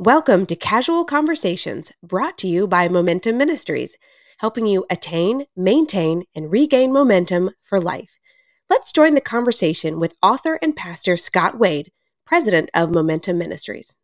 Welcome to Casual Conversations, brought to you by Momentum Ministries, helping you attain, maintain, and regain momentum for life. Let's join the conversation with author and pastor Scott Wade, president of Momentum Ministries.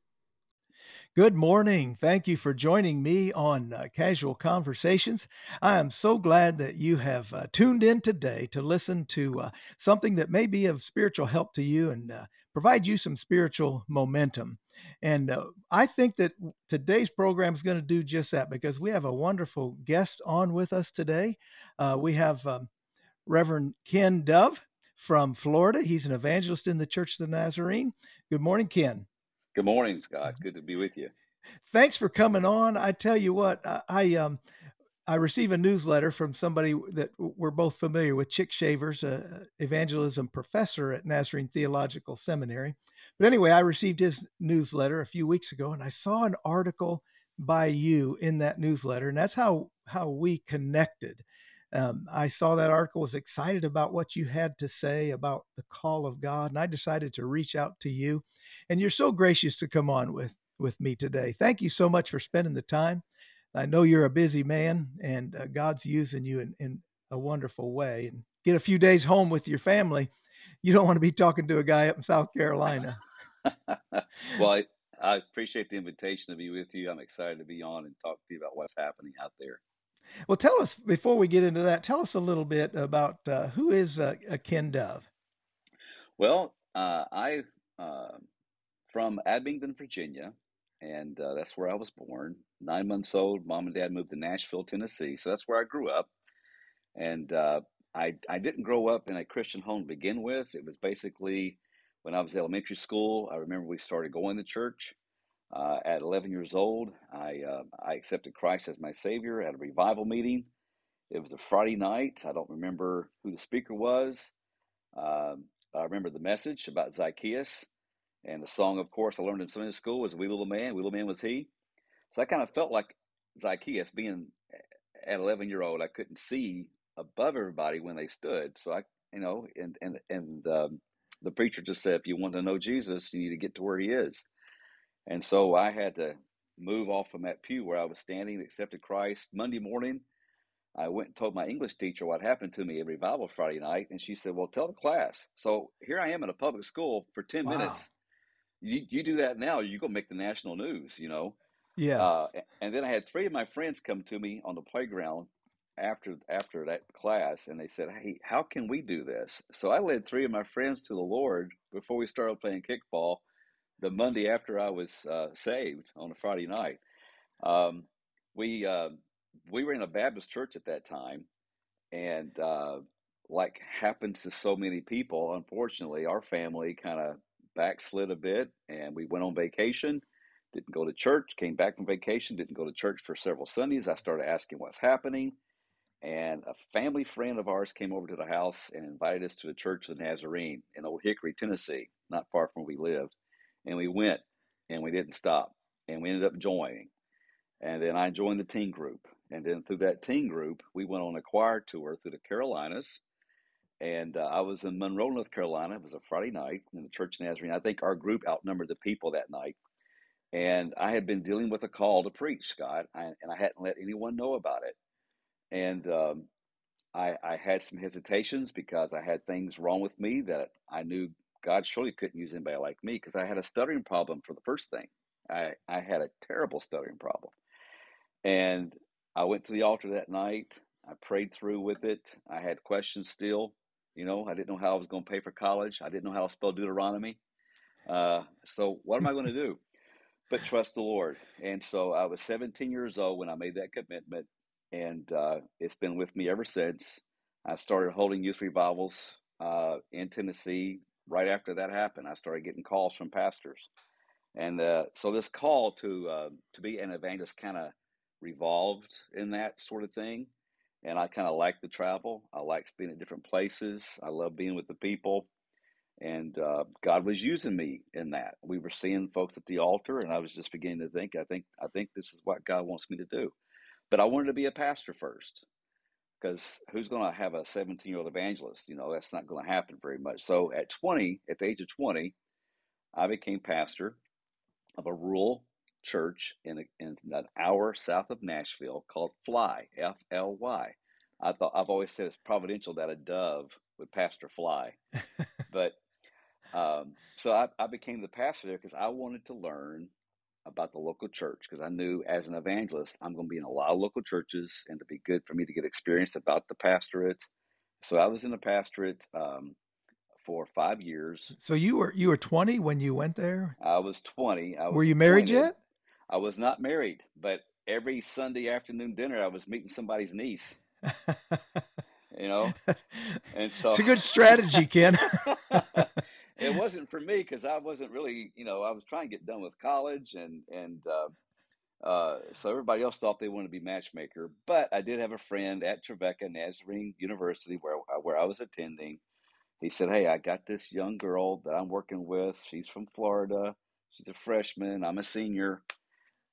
Good morning. Thank you for joining me on uh, Casual Conversations. I am so glad that you have uh, tuned in today to listen to uh, something that may be of spiritual help to you and uh, provide you some spiritual momentum. And uh, I think that today's program is going to do just that because we have a wonderful guest on with us today. Uh, we have um, Reverend Ken Dove from Florida. He's an evangelist in the Church of the Nazarene. Good morning, Ken. Good morning, Scott. Good to be with you. Thanks for coming on. I tell you what, I, I um I receive a newsletter from somebody that we're both familiar with, Chic Shavers, a evangelism professor at Nazarene Theological Seminary. But anyway, I received his newsletter a few weeks ago, and I saw an article by you in that newsletter, and that's how how we connected. Um, I saw that article, was excited about what you had to say about the call of God, and I decided to reach out to you. And you're so gracious to come on with with me today. Thank you so much for spending the time. I know you're a busy man, and uh, God's using you in, in a wonderful way. And get a few days home with your family. You don't want to be talking to a guy up in South Carolina. well, I, I appreciate the invitation to be with you. I'm excited to be on and talk to you about what's happening out there. Well, tell us before we get into that. Tell us a little bit about uh, who is uh, a Ken Dove. Well, uh, I uh, from Abingdon, Virginia, and uh, that's where I was born. Nine months old, mom and dad moved to Nashville, Tennessee, so that's where I grew up. And uh, I I didn't grow up in a Christian home to begin with. It was basically when I was elementary school. I remember we started going to church. Uh, at 11 years old, I uh, I accepted Christ as my Savior at a revival meeting. It was a Friday night. I don't remember who the speaker was. Um, I remember the message about Zacchaeus and the song, of course, I learned in Sunday school was "Wee Little Man." Wee Little Man was he. So I kind of felt like Zacchaeus, being at 11 year old, I couldn't see above everybody when they stood. So I, you know, and and and um, the preacher just said, if you want to know Jesus, you need to get to where He is. And so I had to move off from that pew where I was standing, accepted Christ. Monday morning, I went and told my English teacher what happened to me at revival Friday night, and she said, "Well, tell the class." So here I am in a public school for ten wow. minutes you, you do that now, you're gonna make the national news, you know. Yeah. Uh, and then I had three of my friends come to me on the playground after after that class, and they said, "Hey, how can we do this?" So I led three of my friends to the Lord before we started playing kickball. The Monday after I was uh, saved on a Friday night, um, we uh, we were in a Baptist church at that time, and uh, like happens to so many people, unfortunately, our family kind of backslid a bit and we went on vacation didn't go to church came back from vacation didn't go to church for several sundays. I started asking what's happening and a family friend of ours came over to the house and invited us to the church of the nazarene in old hickory tennessee not far from where we lived and we went and we didn't stop and we ended up joining. And then i joined the teen group and then through that teen group we went on a choir tour through the carolinas and uh, I was in Monroe, North Carolina. It was a Friday night in the Church of Nazarene. I think our group outnumbered the people that night. And I had been dealing with a call to preach, Scott, I, and I hadn't let anyone know about it. And um, I, I had some hesitations because I had things wrong with me that I knew God surely couldn't use anybody like me because I had a stuttering problem for the first thing. I, I had a terrible stuttering problem. And I went to the altar that night. I prayed through with it. I had questions still. You know, I didn't know how I was going to pay for college. I didn't know how to spell Deuteronomy. Uh, so what am I going to do? But trust the Lord. And so I was 17 years old when I made that commitment, and uh, it's been with me ever since. I started holding youth revivals uh, in Tennessee. Right after that happened, I started getting calls from pastors, and uh, so this call to uh, to be an evangelist kind of revolved in that sort of thing and I kind of like the travel. I like being at different places. I love being with the people, and uh, God was using me in that. We were seeing folks at the altar, and I was just beginning to think, I think, I think this is what God wants me to do. But I wanted to be a pastor first, because who's going to have a 17 year old evangelist? You know, that's not going to happen very much. So at 20, at the age of 20, I became pastor of a rural church in, a, in an hour south of Nashville called Fly, F L Y. I thought I've always said it's providential that a dove would pastor Fly, but um, so I, I became the pastor there because I wanted to learn about the local church because I knew as an evangelist I'm going to be in a lot of local churches and to be good for me to get experience about the pastorate. So I was in the pastorate um, for five years. So you were you were 20 when you went there? I was 20. I was were you married appointed. yet? I was not married, but every Sunday afternoon dinner I was meeting somebody's niece. you know, and so it's a good strategy, Ken. it wasn't for me because I wasn't really, you know, I was trying to get done with college, and and uh, uh, so everybody else thought they wanted to be matchmaker. But I did have a friend at Trevecca Nazarene University where uh, where I was attending. He said, "Hey, I got this young girl that I'm working with. She's from Florida. She's a freshman. I'm a senior."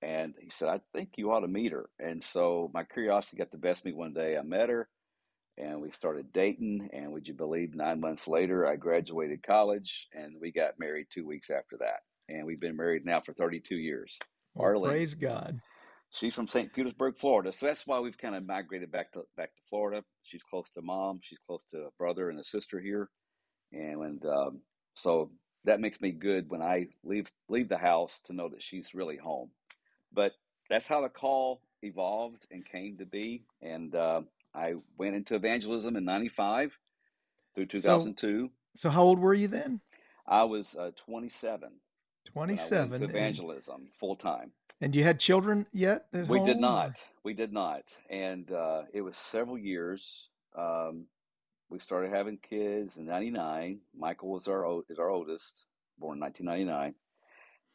And he said, I think you ought to meet her. And so my curiosity got the best of me one day. I met her and we started dating. And would you believe, nine months later, I graduated college and we got married two weeks after that. And we've been married now for 32 years. Well, Arlene, praise God. she's from St. Petersburg, Florida. So that's why we've kind of migrated back to back to Florida. She's close to mom. She's close to a brother and a sister here. And, and um, so that makes me good when I leave leave the house to know that she's really home. But that's how the call evolved and came to be. And uh, I went into evangelism in 95 through 2002. So how old were you then? I was uh, 27 when I went 27. into And, evangelism full time. and you had children yet at We did not. or- We did not. And uh, it was several years. Um, we started having kids in '99. Michael was our is our oldest, born in 1999,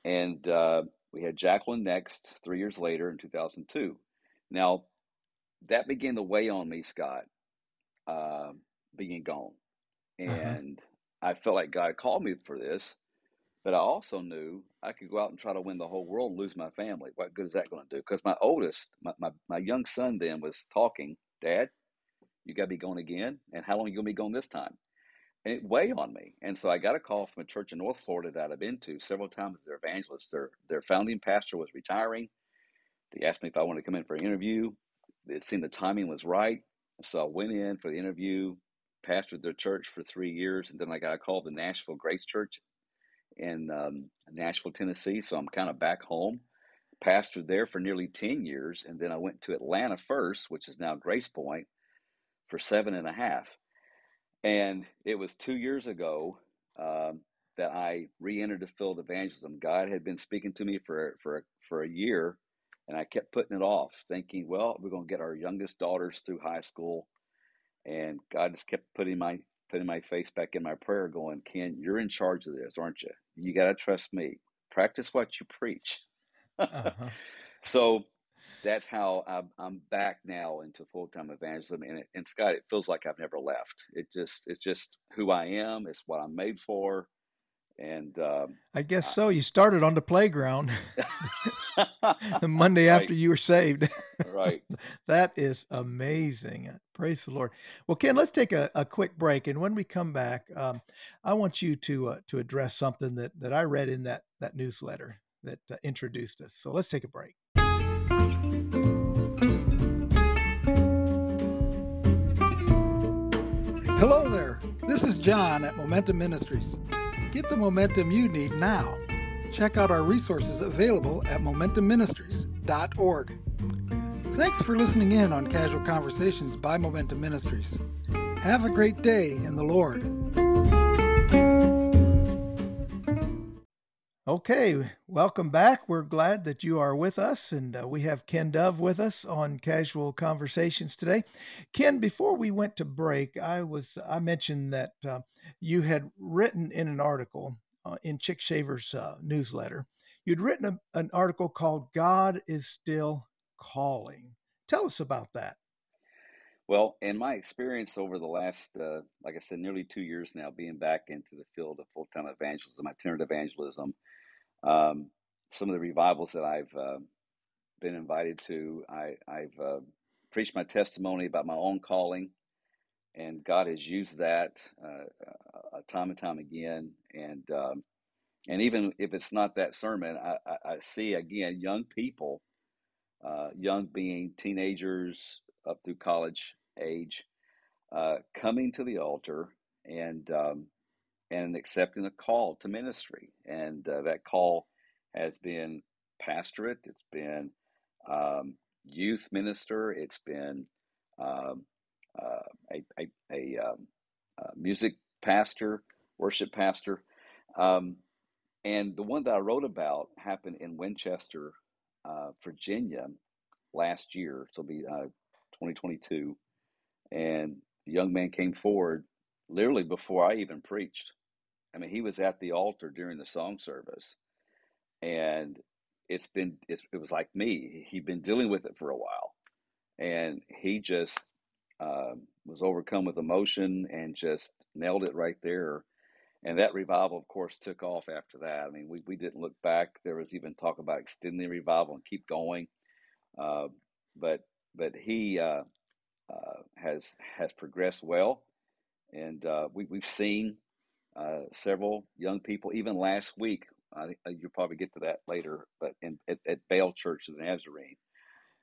and uh, we had Jacqueline next three years later in 2002. Now that began to weigh on me, Scott, uh, being gone, Uh-huh. and I felt like God called me for this. But I also knew I could go out and try to win the whole world and lose my family. What good is that going to do? Because my oldest, my, my, my young son then was talking, Dad, you got to be going again. And how long are you going to be going this time? And it weighed on me. And so I got a call from a church in North Florida that I've been to several times. Their evangelist, their, their founding pastor was retiring. They asked me if I wanted to come in for an interview. It seemed the timing was right. So I went in for the interview, pastored their church for three years. And then I got a call to Nashville Grace Church in um, Nashville, Tennessee. So I'm kind of back home. Pastored there for nearly 10 years. And then I went to Atlanta first, which is now Grace Point, for seven and a half. And it was two years ago um, that I re-entered the field of evangelism. God had been speaking to me for for for a year, and I kept putting it off, thinking, "Well, we're going to get our youngest daughters through high school," and God just kept putting my putting my face back in my prayer, going, "Ken, you're in charge of this, aren't you? You got to trust me. Practice what you preach." Uh-huh. So that's how I'm, I'm back now into full time evangelism. And, it, and Scott, it feels like I've never left. It just it's just who I am. It's what I'm made for. And um, I guess so. You started on the playground the Monday right, after you were saved. right. that is amazing. Praise the Lord. Well, Ken, let's take a, a quick break, and when we come back, um, I want you to uh, to address something that that I read in that that newsletter that uh, introduced us. So let's take a break. Hello there. This is John at Momentum Ministries. Get the momentum you need now. Check out our resources available at momentumministries.org. Thanks for listening in on Casual Conversations by Momentum Ministries. Have a great day in the Lord. Okay, welcome back. We're glad that you are with us, and uh, we have Ken Dove with us on Casual Conversations today. Ken, before we went to break, I was I mentioned that uh, you had written in an article uh, in Chic Shaver's uh, newsletter. You'd written a, an article called "God is Still Calling." Tell us about that. Well, in my experience over the last, uh, like I said, nearly two years now, being back into the field of full time evangelism, itinerant evangelism, um, some of the revivals that I've uh, been invited to, I, I've uh, preached my testimony about my own calling, and God has used that uh, uh, time and time again. And um, and even if it's not that sermon, I, I, I see again young people, uh, young being teenagers up through college age, uh, coming to the altar and um, and accepting a call to ministry, and uh, that call has been pastorate. It's been um, youth minister. It's been um, uh, a, a, a, um, a, music pastor, worship pastor. Um, and the one that I wrote about happened in Winchester, uh, Virginia last year. So it'll be uh, 2022. And the young man came forward literally before I even preached. I mean, he was at the altar during the song service. And it's been, it's, it was like me. He'd been dealing with it for a while. And he just uh, was overcome with emotion and just nailed it right there. And that revival, of course, took off after that. I mean, we, we didn't look back. There was even talk about extending the revival and keep going. Uh, but but he uh, uh, has has progressed well, and uh, we we've seen uh, several young people. Even last week, I uh, you'll probably get to that later. But in at, at Bale Church of the Nazarene.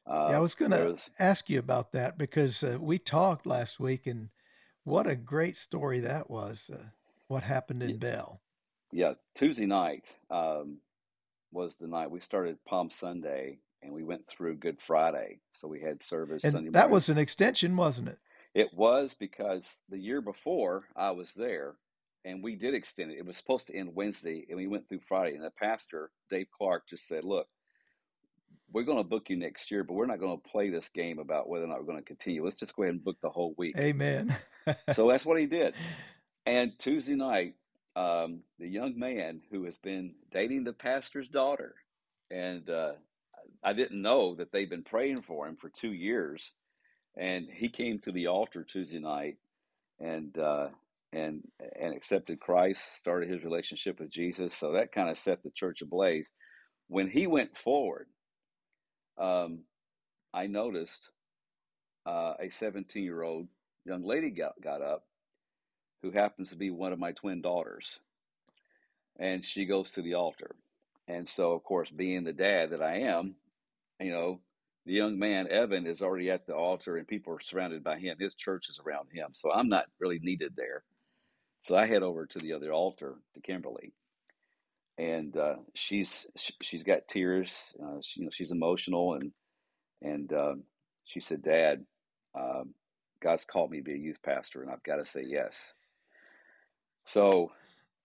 Uh, yeah, I was going to ask you about that because we talked last week, and what a great story that was. what happened in yeah, Bale? Yeah, Tuesday night um, was the night we started Palm Sunday, and we went through Good Friday. So we had service and Sunday that was an extension, wasn't it? It was because the year before I was there and we did extend it. It was supposed to end Wednesday and we went through Friday. And the pastor, Dave Clark, just said, Look, we're going to book you next year, but we're not going to play this game about whether or not we're going to continue. Let's just go ahead and book the whole week. Amen. so that's what he did. And Tuesday night, um, the young man who has been dating the pastor's daughter, and uh, I didn't know that they'd been praying for him for two years, and he came to the altar Tuesday night, and uh, and and accepted Christ, started his relationship with Jesus. So that kind of set the church ablaze. When he went forward, um, I noticed uh, a 17 year old young lady got got up, who happens to be one of my twin daughters, and she goes to the altar. And so, of course, being the dad that I am, you know, the young man, Evan, is already at the altar and people are surrounded by him. His church is around him. So I'm not really needed there. So I head over to the other altar to Kimberly. And uh, she's she's got tears. Uh, she, you know, she's emotional, and and um, she said, "Dad, um, God's called me to be a youth pastor, and I've got to say yes." So,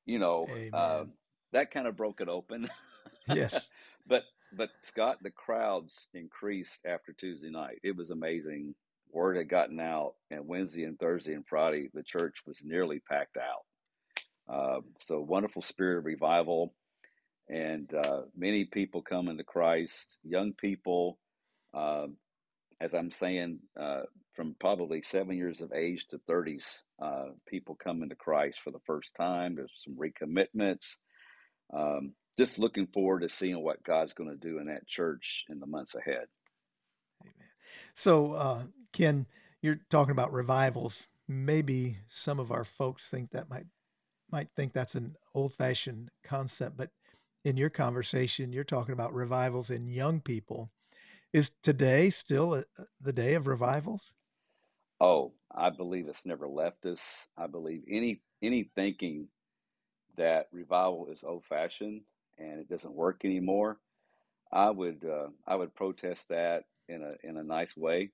you know, uh, that kind of broke it open. Yes. but but Scott, the crowds increased after Tuesday night. It was amazing. Word had gotten out, and Wednesday and Thursday and Friday, the church was nearly packed out. Uh, so wonderful spirit of revival, and uh, many people coming to Christ. Young people, uh, as I'm saying, uh, from probably seven years of age to 30s, uh, people coming to Christ for the first time. There's some recommitments. Um, just looking forward to seeing what God's going to do in that church in the months ahead. Amen. So, uh, Ken, you're talking about revivals. Maybe some of our folks think that might might think that's an old-fashioned concept, but in your conversation, you're talking about revivals in young people. Is today still a, the day of revivals? Oh, I believe it's never left us. I believe any any thinking that revival is old fashioned and it doesn't work anymore, I would uh, I would protest that in a in a nice way.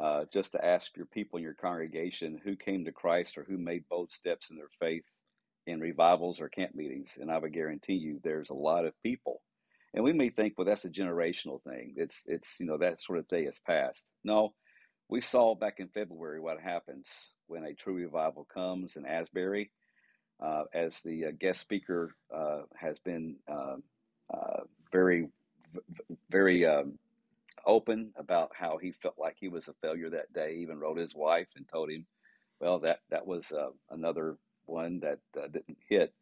Uh, just to ask your people in your congregation who came to Christ or who made bold steps in their faith in revivals or camp meetings, and I would guarantee you there's a lot of people. And we may think, well, that's a generational thing. It's it's you know that sort of day has passed. No, we saw back in February what happens when a true revival comes in Asbury uh, as the uh, guest speaker uh, has been um, uh, very, very um, open about how he felt like he was a failure that day. Even wrote his wife and told him, "Well, that that was uh, another one that uh, didn't hit."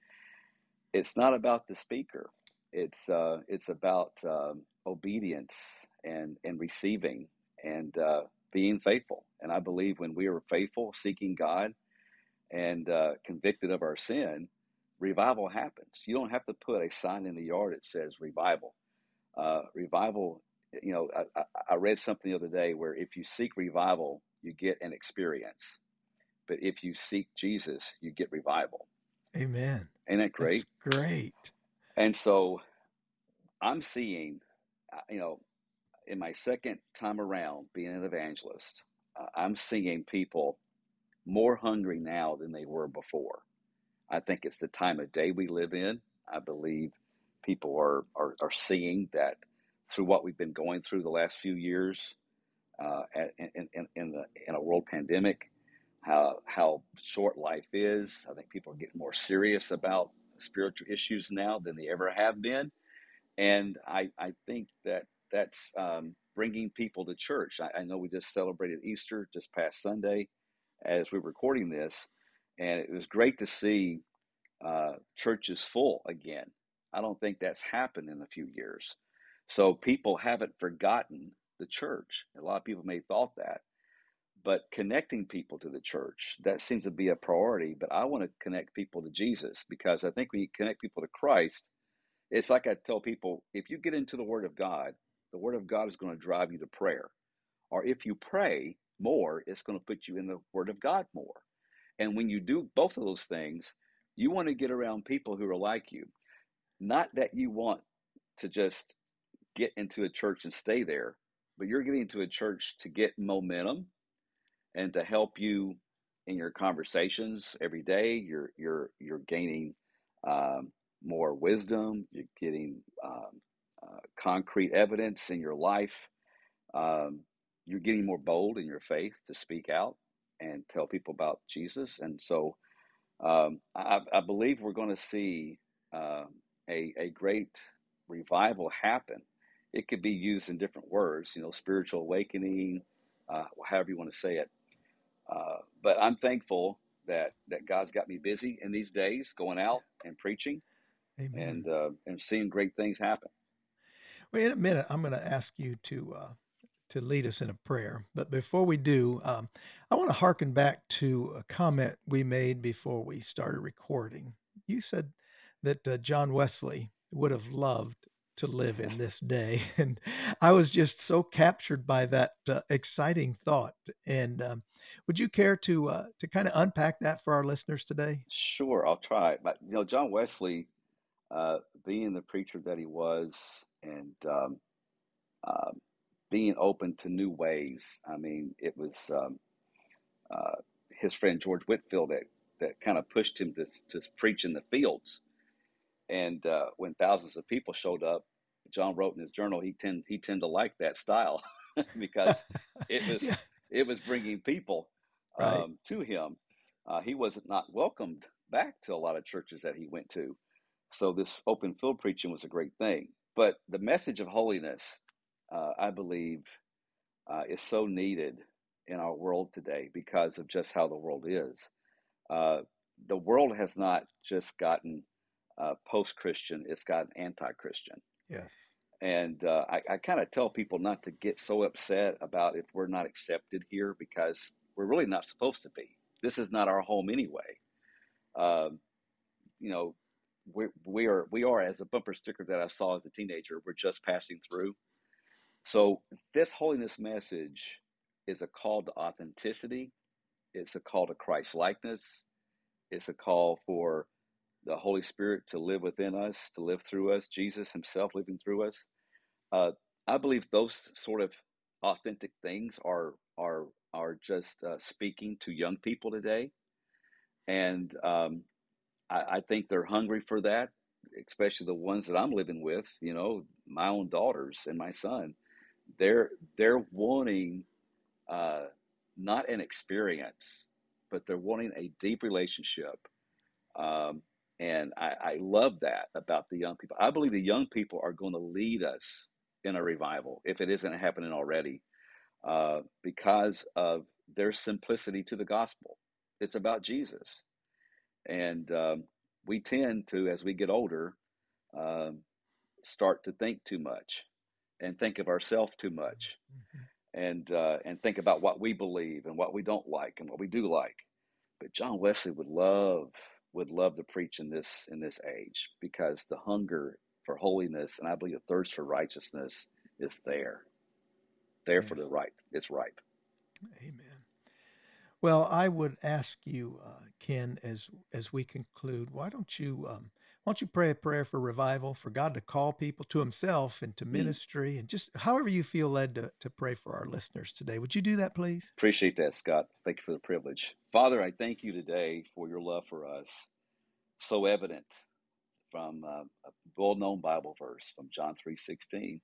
It's not about the speaker. It's it's about um, obedience and and receiving and being faithful. And I believe when we are faithful, seeking God, and uh, convicted of our sin, revival happens. You don't have to put a sign in the yard that says revival. Uh, revival, you know, I, I read something the other day where if you seek revival, you get an experience. But if you seek Jesus, you get revival. Amen. Ain't that great? That's great. And so I'm seeing, uh, you know, in my second time around being an evangelist, uh, I'm seeing people more hungry now than they were before. I think it's the time of day we live in. I believe people are, are, are seeing that through what we've been going through the last few years uh, in, in, in, the, in a world pandemic, how, how short life is. I think people are getting more serious about spiritual issues now than they ever have been. And I, I think that that's um, bringing people to church. I, I know we just celebrated Easter just past Sunday as we are recording this, and it was great to see uh, churches full again. I don't think that's happened in a few years. So people haven't forgotten the church. A lot of people may have thought that. But connecting people to the church, that seems to be a priority. But I want to connect people to Jesus because I think you connect people to Christ, it's like I tell people if you get into the Word of God, the Word of God is going to drive you to prayer. Or if you pray more, it's going to put you in the Word of God more. And when you do both of those things, you want to get around people who are like you. Not that you want to just get into a church and stay there, but you're getting into a church to get momentum and to help you in your conversations every day. You're you're you're gaining um, more wisdom. You're getting um, uh, concrete evidence in your life. Um, you're getting more bold in your faith to speak out and tell people about Jesus. And so um, I, I, believe we're going to see uh, a, a great revival happen. It could be used in different words, you know, spiritual awakening, uh, however you want to say it. Uh, but I'm thankful that that God's got me busy in these days, going out and preaching, Amen. and uh, and seeing great things happen. Well, in a minute, I'm going to ask you to uh, to lead us in a prayer. But before we do, um, I want to harken back to a comment we made before we started recording. You said that uh, John Wesley would have loved to live in this day. And I was just so captured by that uh, exciting thought. And um, would you care to uh, to kind of unpack that for our listeners today? Sure, I'll try. But you know, John Wesley, uh, being the preacher that he was, and um, um being open to new ways. I mean, it was um, uh, his friend George Whitefield that, that kind of pushed him to, to preach in the fields. And uh, when thousands of people showed up, John wrote in his journal he tend he tend to like that style because it was yeah. it was bringing people um, right. to him. Uh, he was not welcomed back to a lot of churches that he went to. So this open field preaching was a great thing. But the message of holiness uh, I believe, uh, is so needed in our world today because of just how the world is. Uh, the world has not just gotten uh, post Christian, it's gotten anti Christian. Yes. And uh, I, I kind of tell people not to get so upset about if we're not accepted here because we're really not supposed to be. This is not our home anyway. Um, you know, we, we are we are as a bumper sticker that I saw as a teenager. We're just passing through. So, this holiness message is a call to authenticity, it's a call to Christ likeness, it's a call for the Holy Spirit to live within us, to live through us, Jesus Himself living through us. Uh, I believe those sort of authentic things are are are just uh, speaking to young people today, and um, I, I, think they're hungry for that, especially the ones that I'm living with. You know, my own daughters and my son they're they're wanting uh, not an experience, but they're wanting a deep relationship. Um, and I, I love that about the young people. I believe the young people are going to lead us in a revival if it isn't happening already, uh, because of their simplicity to the gospel. It's about Jesus, and um, we tend to, as we get older, um, start to think too much and think of ourselves too much mm-hmm. and uh, and think about what we believe and what we don't like and what we do like but john wesley would love would love to preach in this in this age because the hunger for holiness and I believe the thirst for righteousness is there. There yes. for the ripe. It's ripe. Amen. Well, I would ask you, uh, Ken, as as we conclude, why don't you um, why don't you pray a prayer for revival, for God to call people to Himself and to mm. ministry, and just however you feel led to, to pray for our listeners today. Would you do that, please? Appreciate that, Scott. Thank you for the privilege. Father, I thank you today for your love for us, so evident from uh, a well-known Bible verse from John three sixteen.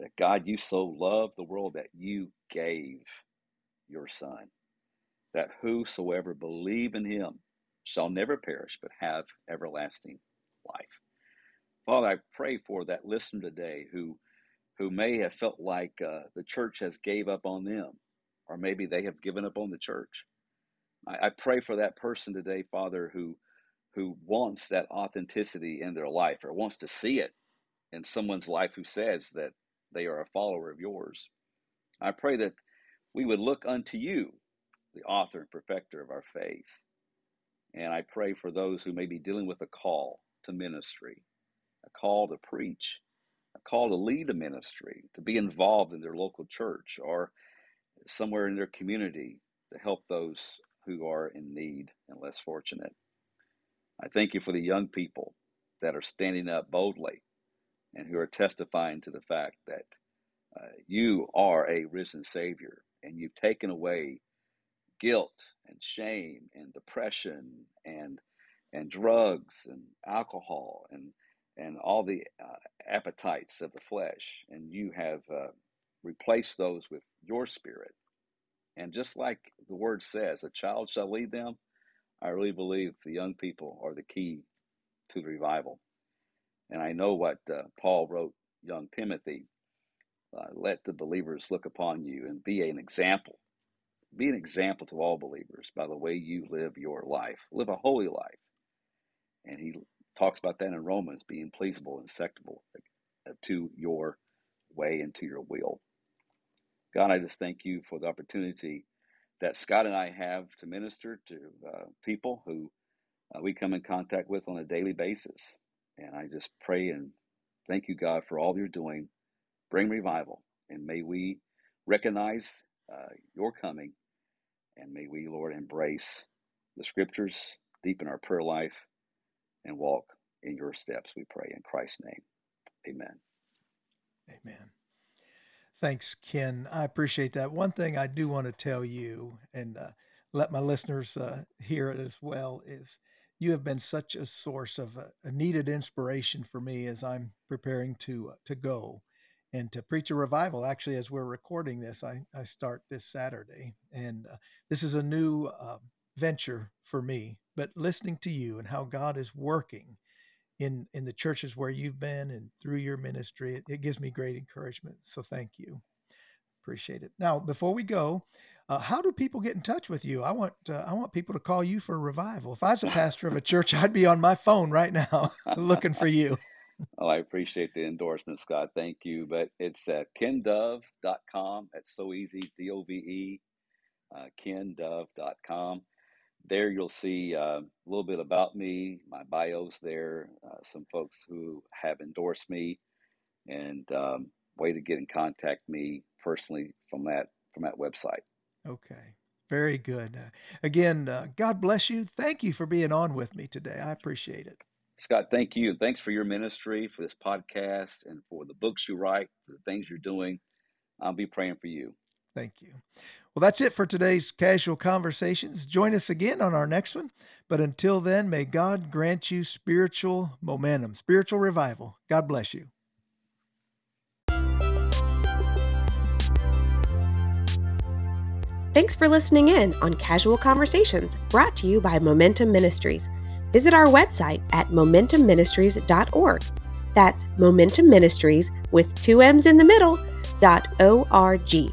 That God, you so loved the world that you gave your Son, that whosoever believe in Him shall never perish, but have everlasting life. Father, I pray for that listener today who who may have felt like uh, the church has gave up on them, or maybe they have given up on the church. I, I pray for that person today, Father, who who wants that authenticity in their life or wants to see it in someone's life who says that they are a follower of yours. I pray that we would look unto you, the author and perfecter of our faith, and I pray for those who may be dealing with a call to ministry, a call to preach, a call to lead a ministry, to be involved in their local church or somewhere in their community to help those who are in need and less fortunate. I thank you for the young people that are standing up boldly and who are testifying to the fact that uh, you are a risen Savior and you've taken away guilt and shame and depression and and drugs and alcohol and and all the uh, appetites of the flesh. And you have uh, replaced those with your spirit. And just like the word says a child shall lead them i really believe the young people are the key to the revival. And i know what uh, paul wrote young timothy uh, let the believers look upon you and be an example be an example to all believers by the way you live your life. Live a holy life. And he talks about that in Romans, being pleasable and acceptable uh, to your way and to your will. God, I just thank you for the opportunity that Scott and I have to minister to uh, people who uh, we come in contact with on a daily basis. And I just pray and thank you, God, for all you're doing. Bring revival. And may we recognize uh, your coming and may we, Lord, embrace the scriptures, deepen our prayer life, and walk in your steps, we pray in Christ's name. Amen. Amen. Thanks, Ken. I appreciate that. One thing I do want to tell you and uh, let my listeners uh, hear it as well is you have been such a source of uh, a needed inspiration for me as I'm preparing to uh, to go and to preach a revival. Actually, as we're recording this, I, I start this Saturday. And uh, this is a new uh, venture for me. But listening to you and how God is working in, in the churches where you've been and through your ministry, it, it gives me great encouragement. So thank you. Appreciate it. Now, before we go, uh, how do people get in touch with you? I want uh, I want people to call you for a revival. If I was a pastor of a church, I'd be on my phone right now looking for you oh, I appreciate the endorsement, Scott. Thank you. But it's at kendove.com. That's so easy, D O V E, uh, kendove.com. There you'll see uh, a little bit about me, my bio's there, uh, some folks who have endorsed me, and um, way to get in contact me personally from that from that website. Okay. Very good. Uh, again, uh, God bless you. Thank you for being on with me today. I appreciate it. Scott, thank you. Thanks for your ministry, for this podcast, and for the books you write, for the things you're doing. I'll be praying for you. Thank you. Well, that's it for today's casual conversations. Join us again on our next one. But until then, may God grant you spiritual momentum, spiritual revival. God bless you. Thanks for listening in on Casual Conversations, brought to you by Momentum Ministries visit our website at momentumministries.org. That's Momentum Ministries with two M's in the middle, dot O-R-G.